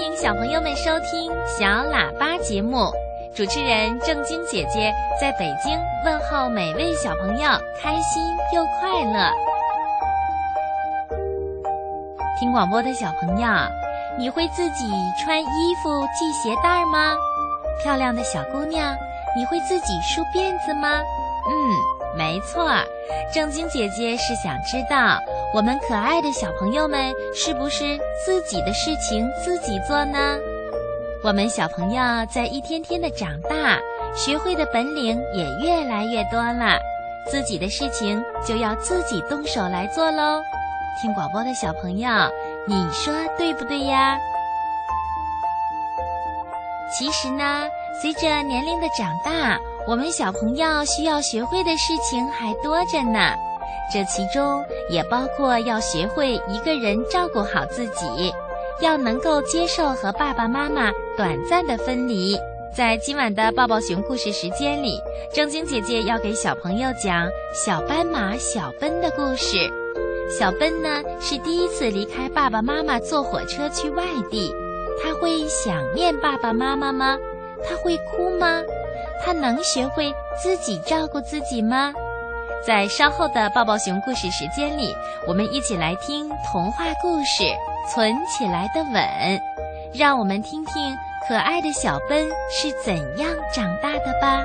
欢迎小朋友们收听小喇叭节目，主持人正晶姐姐在北京问候每位小朋友，开心又快乐。听广播的小朋友，你会自己穿衣服、系鞋带吗？漂亮的小姑娘，你会自己梳辫子吗？嗯，没错，正晶姐姐是想知道。我们可爱的小朋友们，是不是自己的事情自己做呢？我们小朋友在一天天的长大，学会的本领也越来越多了，自己的事情就要自己动手来做喽。听广播的小朋友，你说对不对呀？其实呢，随着年龄的长大，我们小朋友需要学会的事情还多着呢。这其中也包括要学会一个人照顾好自己，要能够接受和爸爸妈妈短暂的分离。在今晚的抱抱熊故事时间里，正晶姐姐要给小朋友讲小斑马小奔的故事。小奔呢是第一次离开爸爸妈妈坐火车去外地，他会想念爸爸妈妈吗？他会哭吗？他能学会自己照顾自己吗？在稍后的抱抱熊故事时间里，我们一起来听童话故事《存起来的吻》，让我们听听可爱的小奔是怎样长大的吧。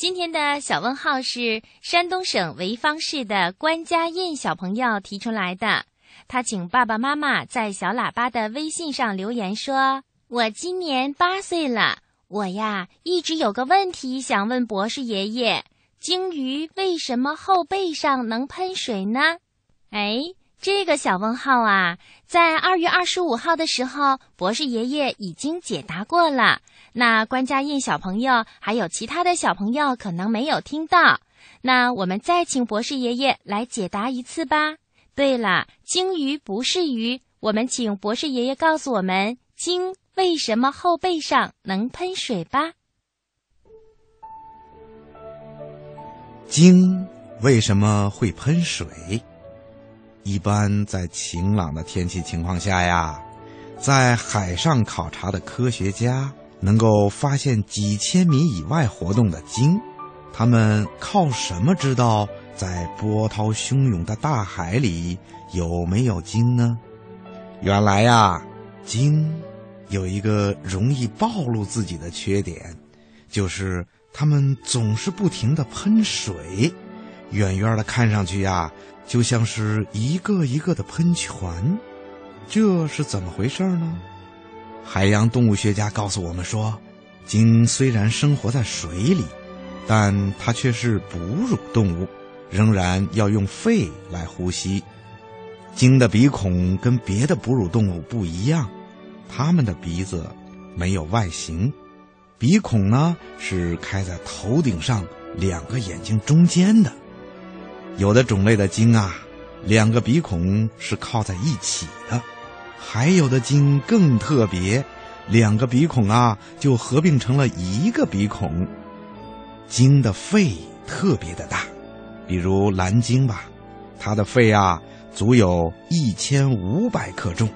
今天的小问号是山东省潍坊市的关家印小朋友提出来的，他请爸爸妈妈在小喇叭的微信上留言说：“我今年八岁了，我呀一直有个问题想问博士爷爷。”鲸鱼为什么后背上能喷水呢？哎，这个小问号啊，在二月二十五号的时候，博士爷爷已经解答过了。那关家印小朋友还有其他的小朋友可能没有听到，那我们再请博士爷爷来解答一次吧。对了，鲸鱼不是鱼，我们请博士爷爷告诉我们，鲸为什么后背上能喷水吧。鲸为什么会喷水？一般在晴朗的天气情况下呀，在海上考察的科学家能够发现几千米以外活动的鲸，他们靠什么知道在波涛汹涌的大海里有没有鲸呢？原来呀，鲸有一个容易暴露自己的缺点，就是。它们总是不停的喷水，远远的看上去呀，就像是一个一个的喷泉，这是怎么回事呢？海洋动物学家告诉我们说，鲸虽然生活在水里，但它却是哺乳动物，仍然要用肺来呼吸。鲸的鼻孔跟别的哺乳动物不一样，它们的鼻子没有外形，鼻孔呢是开在头顶上两个眼睛中间的。有的种类的鲸啊，两个鼻孔是靠在一起的，还有的鲸更特别。两个鼻孔啊，就合并成了一个鼻孔。鲸的肺特别的大，比如蓝鲸吧，它的肺啊足有一千五百克重，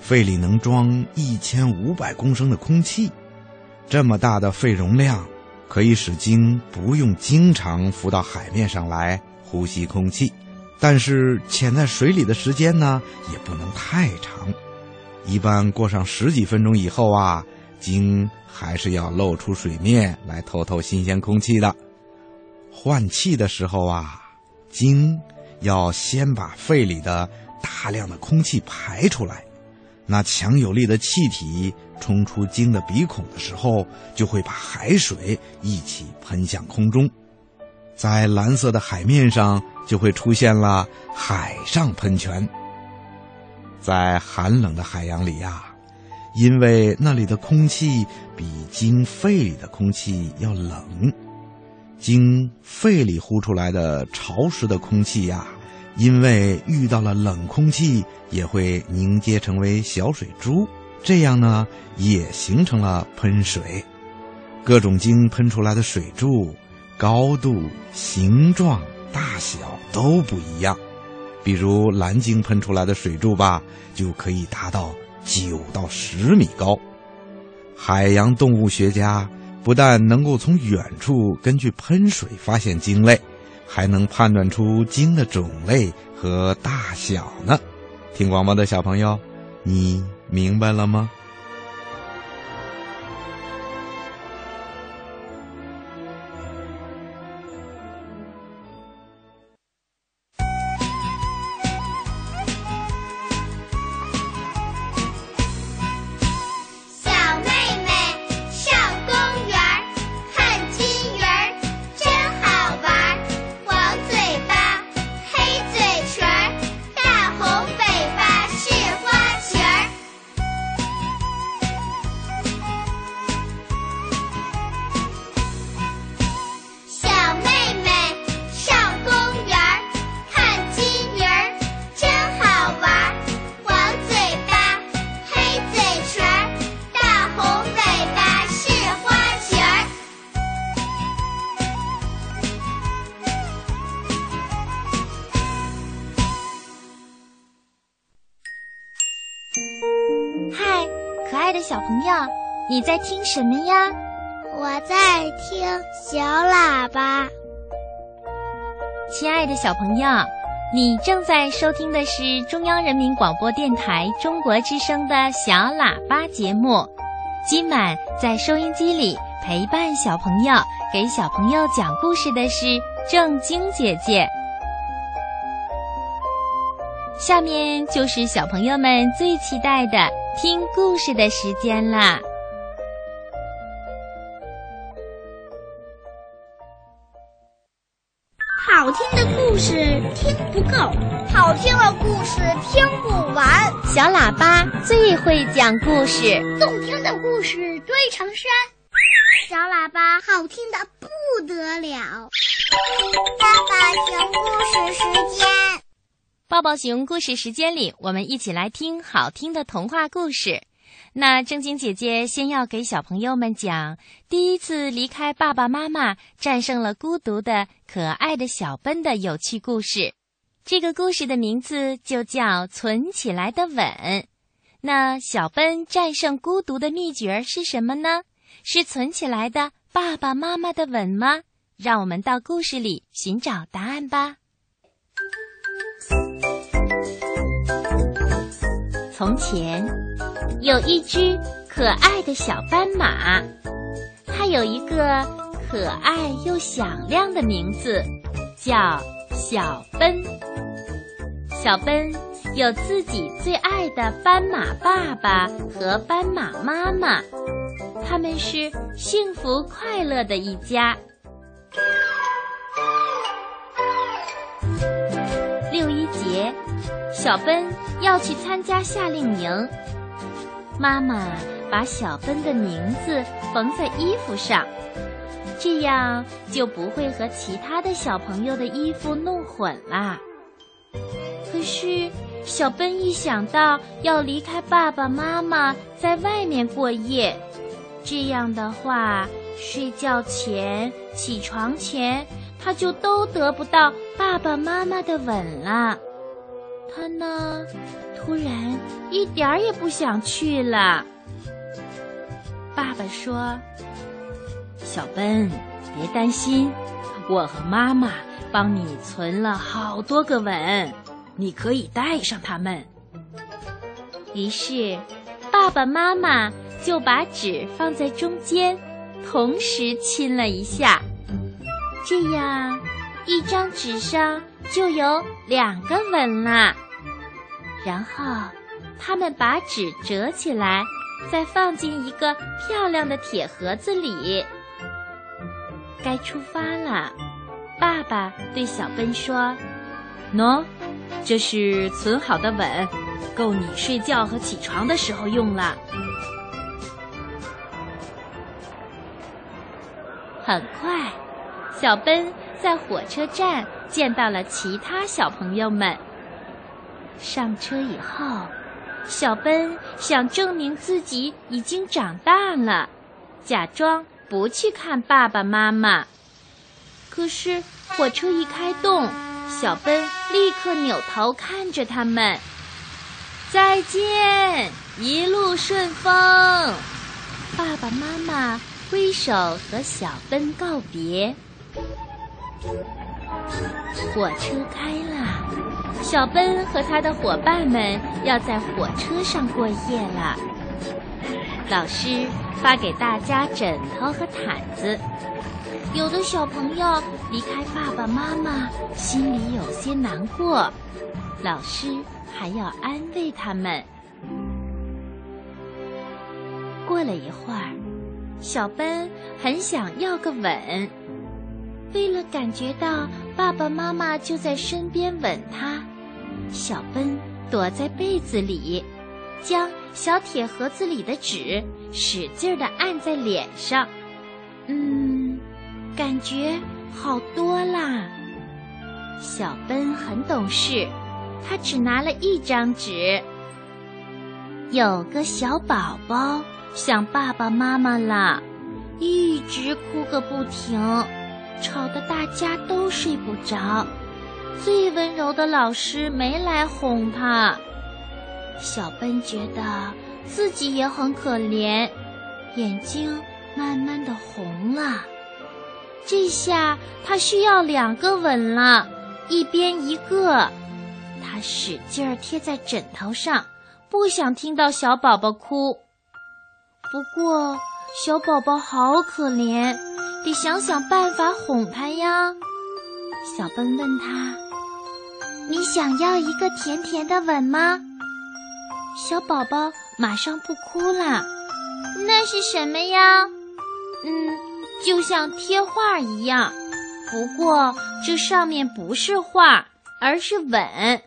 肺里能装一千五百公升的空气。这么大的肺容量，可以使鲸不用经常浮到海面上来呼吸空气，但是潜在水里的时间呢，也不能太长。一般过上十几分钟以后啊，鲸还是要露出水面来透透新鲜空气的。换气的时候啊，鲸要先把肺里的大量的空气排出来，那强有力的气体冲出鲸的鼻孔的时候，就会把海水一起喷向空中，在蓝色的海面上就会出现了海上喷泉。在寒冷的海洋里呀，因为那里的空气比鲸肺里的空气要冷，鲸肺里呼出来的潮湿的空气呀，因为遇到了冷空气，也会凝结成为小水珠，这样呢，也形成了喷水。各种鲸喷出来的水柱，高度、形状、大小都不一样。比如蓝鲸喷出来的水柱吧，就可以达到九到十米高。海洋动物学家不但能够从远处根据喷水发现鲸类，还能判断出鲸的种类和大小呢。听广播的小朋友，你明白了吗？你在听什么呀？我在听小喇叭。亲爱的小朋友，你正在收听的是中央人民广播电台中国之声的小喇叭节目。今晚在收音机里陪伴小朋友、给小朋友讲故事的是正晶姐姐。下面就是小朋友们最期待的听故事的时间啦。好听的故事听不够，好听的故事听不完。小喇叭最会讲故事，动听的故事堆成山。小喇叭好听的不得了。爸爸讲故事时间，抱抱熊故事时间里，我们一起来听好听的童话故事。那正经姐姐先要给小朋友们讲第一次离开爸爸妈妈、战胜了孤独的可爱的小奔的有趣故事。这个故事的名字就叫《存起来的吻》。那小奔战胜孤独的秘诀是什么呢？是存起来的爸爸妈妈的吻吗？让我们到故事里寻找答案吧。从前。有一只可爱的小斑马，它有一个可爱又响亮的名字，叫小奔。小奔有自己最爱的斑马爸爸和斑马妈妈，他们是幸福快乐的一家。六一节，小奔要去参加夏令营，妈妈把小奔的名字缝在衣服上，这样就不会和其他的小朋友的衣服弄混啦。可是，小奔一想到要离开爸爸妈妈，在外面过夜，这样的话，睡觉前、起床前，他就都得不到爸爸妈妈的吻了。他呢，突然一点儿也不想去了。爸爸说：“小奔，别担心，我和妈妈帮你存了好多个吻。”你可以带上它们。于是，爸爸妈妈就把纸放在中间，同时亲了一下。这样，一张纸上就有两个吻啦。然后，他们把纸折起来，再放进一个漂亮的铁盒子里。该出发了，爸爸对小奔说：“喏。”这是存好的吻，够你睡觉和起床的时候用了。很快，小奔在火车站见到了其他小朋友们。上车以后，小奔想证明自己已经长大了，假装不去看爸爸妈妈。可是火车一开动。小奔立刻扭头看着他们，再见，一路顺风。爸爸妈妈挥手和小奔告别。火车开了，小奔和他的伙伴们要在火车上过夜了。老师发给大家枕头和毯子。有的小朋友离开爸爸妈妈，心里有些难过，老师还要安慰他们。过了一会儿，小奔很想要个吻，为了感觉到爸爸妈妈就在身边吻他，小奔躲在被子里，将小铁盒子里的纸使劲的按在脸上，嗯。感觉好多啦。小奔很懂事，他只拿了一张纸。有个小宝宝想爸爸妈妈啦，一直哭个不停，吵得大家都睡不着。最温柔的老师没来哄他，小奔觉得自己也很可怜，眼睛慢慢的红了。这下他需要两个吻了，一边一个。他使劲儿贴在枕头上，不想听到小宝宝哭。不过小宝宝好可怜，得想想办法哄他呀。小笨问他：“你想要一个甜甜的吻吗？”小宝宝马上不哭了。那是什么呀？嗯。就像贴画一样，不过这上面不是画，而是吻，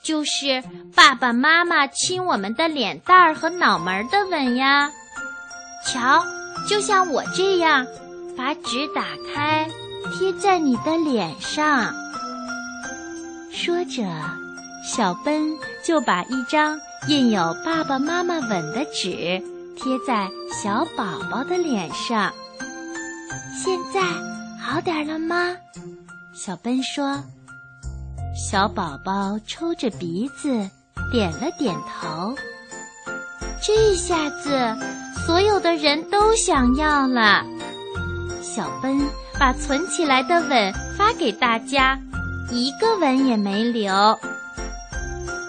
就是爸爸妈妈亲我们的脸蛋儿和脑门儿的吻呀。瞧，就像我这样，把纸打开，贴在你的脸上。说着，小奔就把一张印有爸爸妈妈吻的纸贴在小宝宝的脸上。现在好点了吗？小奔说。小宝宝抽着鼻子，点了点头。这下子，所有的人都想要了。小奔把存起来的吻发给大家，一个吻也没留。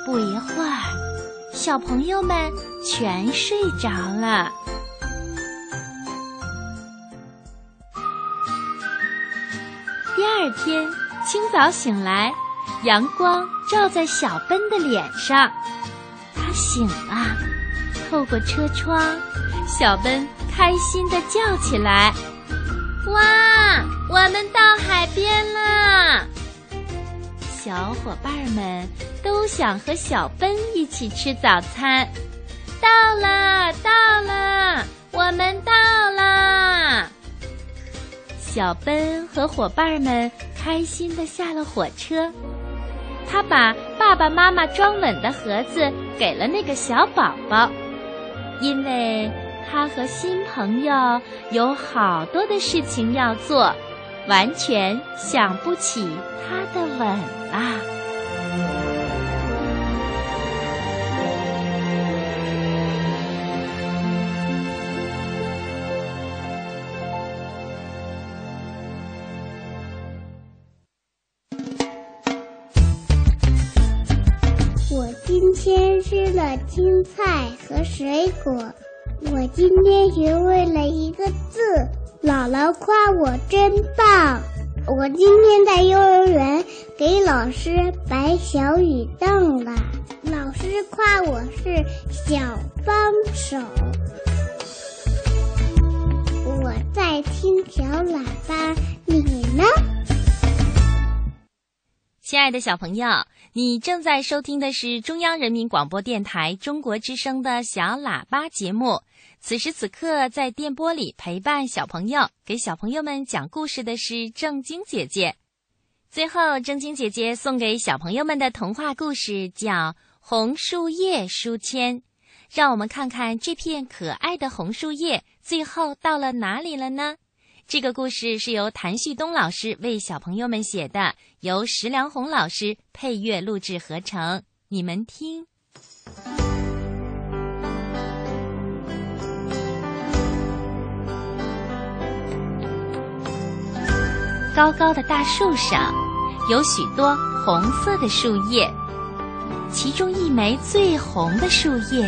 不一会儿，小朋友们全睡着了。第二天清早醒来，阳光照在小奔的脸上，他醒了。透过车窗，小奔。开心的叫起来：“哇，我们到海边啦！”小伙伴们都想和小奔一起吃早餐。到了，到了，我们到了！小奔和伙伴们开心的下了火车。他把爸爸妈妈装吻的盒子给了那个小宝宝，因为他和新朋友有好多的事情要做，完全想不起他的吻啦。今天吃了青菜和水果，我今天学会了一个字，姥姥夸我真棒。我今天在幼儿园给老师摆小雨凳了，老师夸我是小帮手。我在听小喇叭，你呢？亲爱的小朋友。你正在收听的是中央人民广播电台中国之声的小喇叭节目。此时此刻，在电波里陪伴小朋友、给小朋友们讲故事的是正晶姐姐。最后，正晶姐姐送给小朋友们的童话故事叫《红树叶书签》。让我们看看这片可爱的红树叶最后到了哪里了呢？这个故事是由谭旭东老师为小朋友们写的，由石良红老师配乐录制合成。你们听，高高的大树上有许多红色的树叶，其中一枚最红的树叶，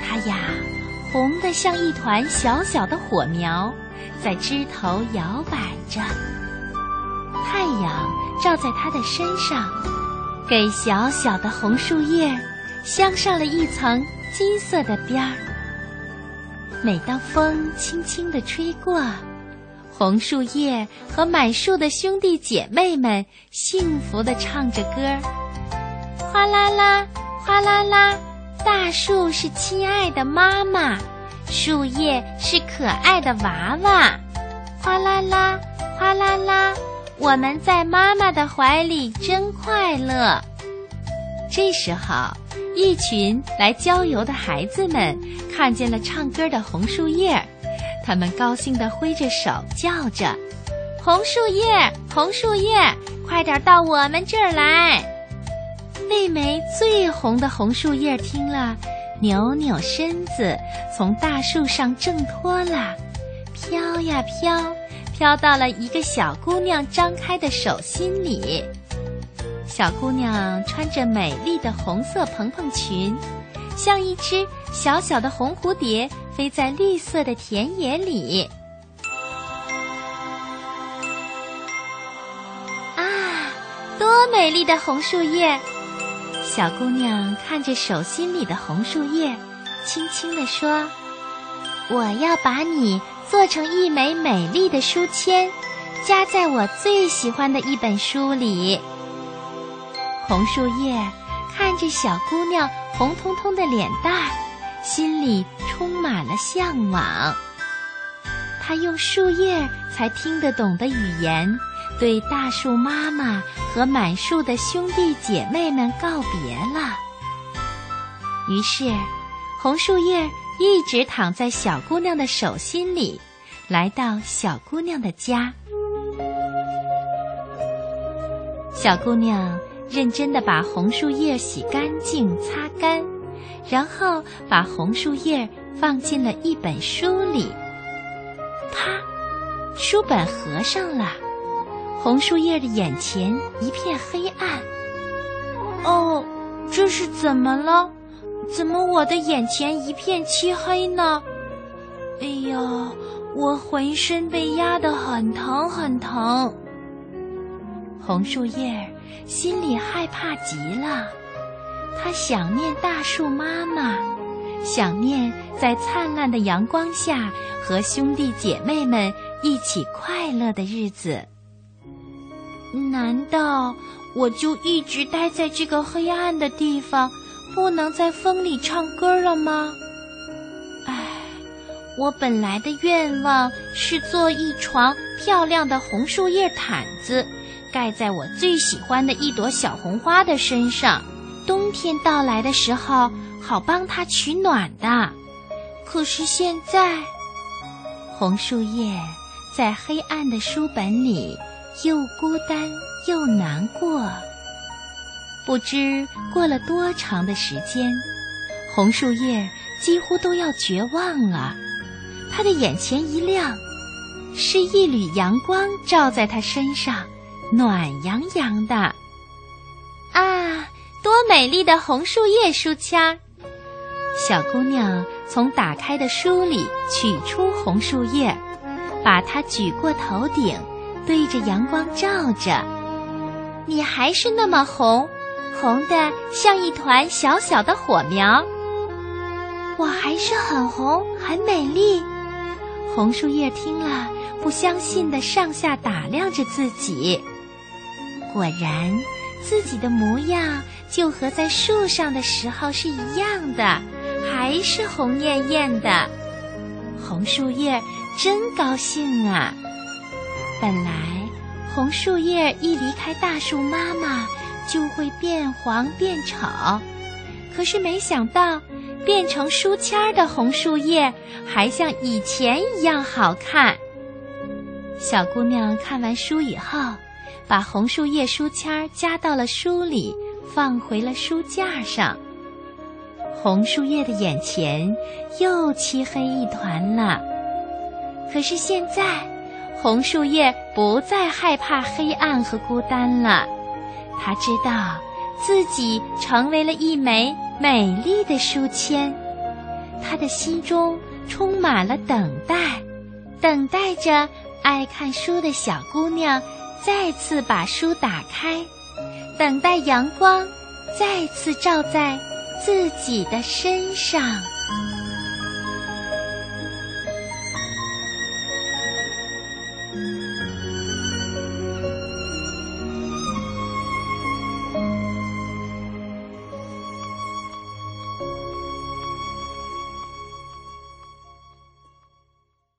它呀，红的像一团小小的火苗。在枝头摇摆着，太阳照在它的身上，给小小的红树叶镶上了一层金色的边儿。每当风轻轻地吹过，红树叶和满树的兄弟姐妹们幸福地唱着歌儿：哗啦啦，哗啦啦，大树是亲爱的妈妈。树叶是可爱的娃娃，哗啦啦，哗啦啦，我们在妈妈的怀里真快乐。这时候，一群来郊游的孩子们看见了唱歌的红树叶，他们高兴地挥着手叫着：“红树叶，红树叶，快点到我们这儿来！”那枚最红的红树叶听了。扭扭身子，从大树上挣脱了，飘呀飘，飘到了一个小姑娘张开的手心里。小姑娘穿着美丽的红色蓬蓬裙，像一只小小的红蝴蝶，飞在绿色的田野里。啊，多美丽的红树叶！小姑娘看着手心里的红树叶，轻轻地说：“我要把你做成一枚美丽的书签，夹在我最喜欢的一本书里。”红树叶看着小姑娘红彤彤的脸蛋儿，心里充满了向往。他用树叶才听得懂的语言。对大树妈妈和满树的兄弟姐妹们告别了。于是，红树叶一直躺在小姑娘的手心里，来到小姑娘的家。小姑娘认真的把红树叶洗干净、擦干，然后把红树叶放进了一本书里。啪，书本合上了。红树叶的眼前一片黑暗。哦，这是怎么了？怎么我的眼前一片漆黑呢？哎呀，我浑身被压得很疼很疼。红树叶心里害怕极了，他想念大树妈妈，想念在灿烂的阳光下和兄弟姐妹们一起快乐的日子。难道我就一直待在这个黑暗的地方，不能在风里唱歌了吗？唉，我本来的愿望是做一床漂亮的红树叶毯子，盖在我最喜欢的一朵小红花的身上，冬天到来的时候好帮它取暖的。可是现在，红树叶在黑暗的书本里。又孤单又难过，不知过了多长的时间，红树叶几乎都要绝望了。他的眼前一亮，是一缕阳光照在他身上，暖洋洋的。啊，多美丽的红树叶书签！小姑娘从打开的书里取出红树叶，把它举过头顶。对着阳光照着，你还是那么红，红的像一团小小的火苗。我还是很红，很美丽。红树叶听了，不相信的上下打量着自己。果然，自己的模样就和在树上的时候是一样的，还是红艳艳的。红树叶真高兴啊！本来，红树叶一离开大树妈妈，就会变黄变丑。可是没想到，变成书签儿的红树叶还像以前一样好看。小姑娘看完书以后，把红树叶书签儿夹到了书里，放回了书架上。红树叶的眼前又漆黑一团了。可是现在。红树叶不再害怕黑暗和孤单了，他知道自己成为了一枚美丽的书签，他的心中充满了等待，等待着爱看书的小姑娘再次把书打开，等待阳光再次照在自己的身上。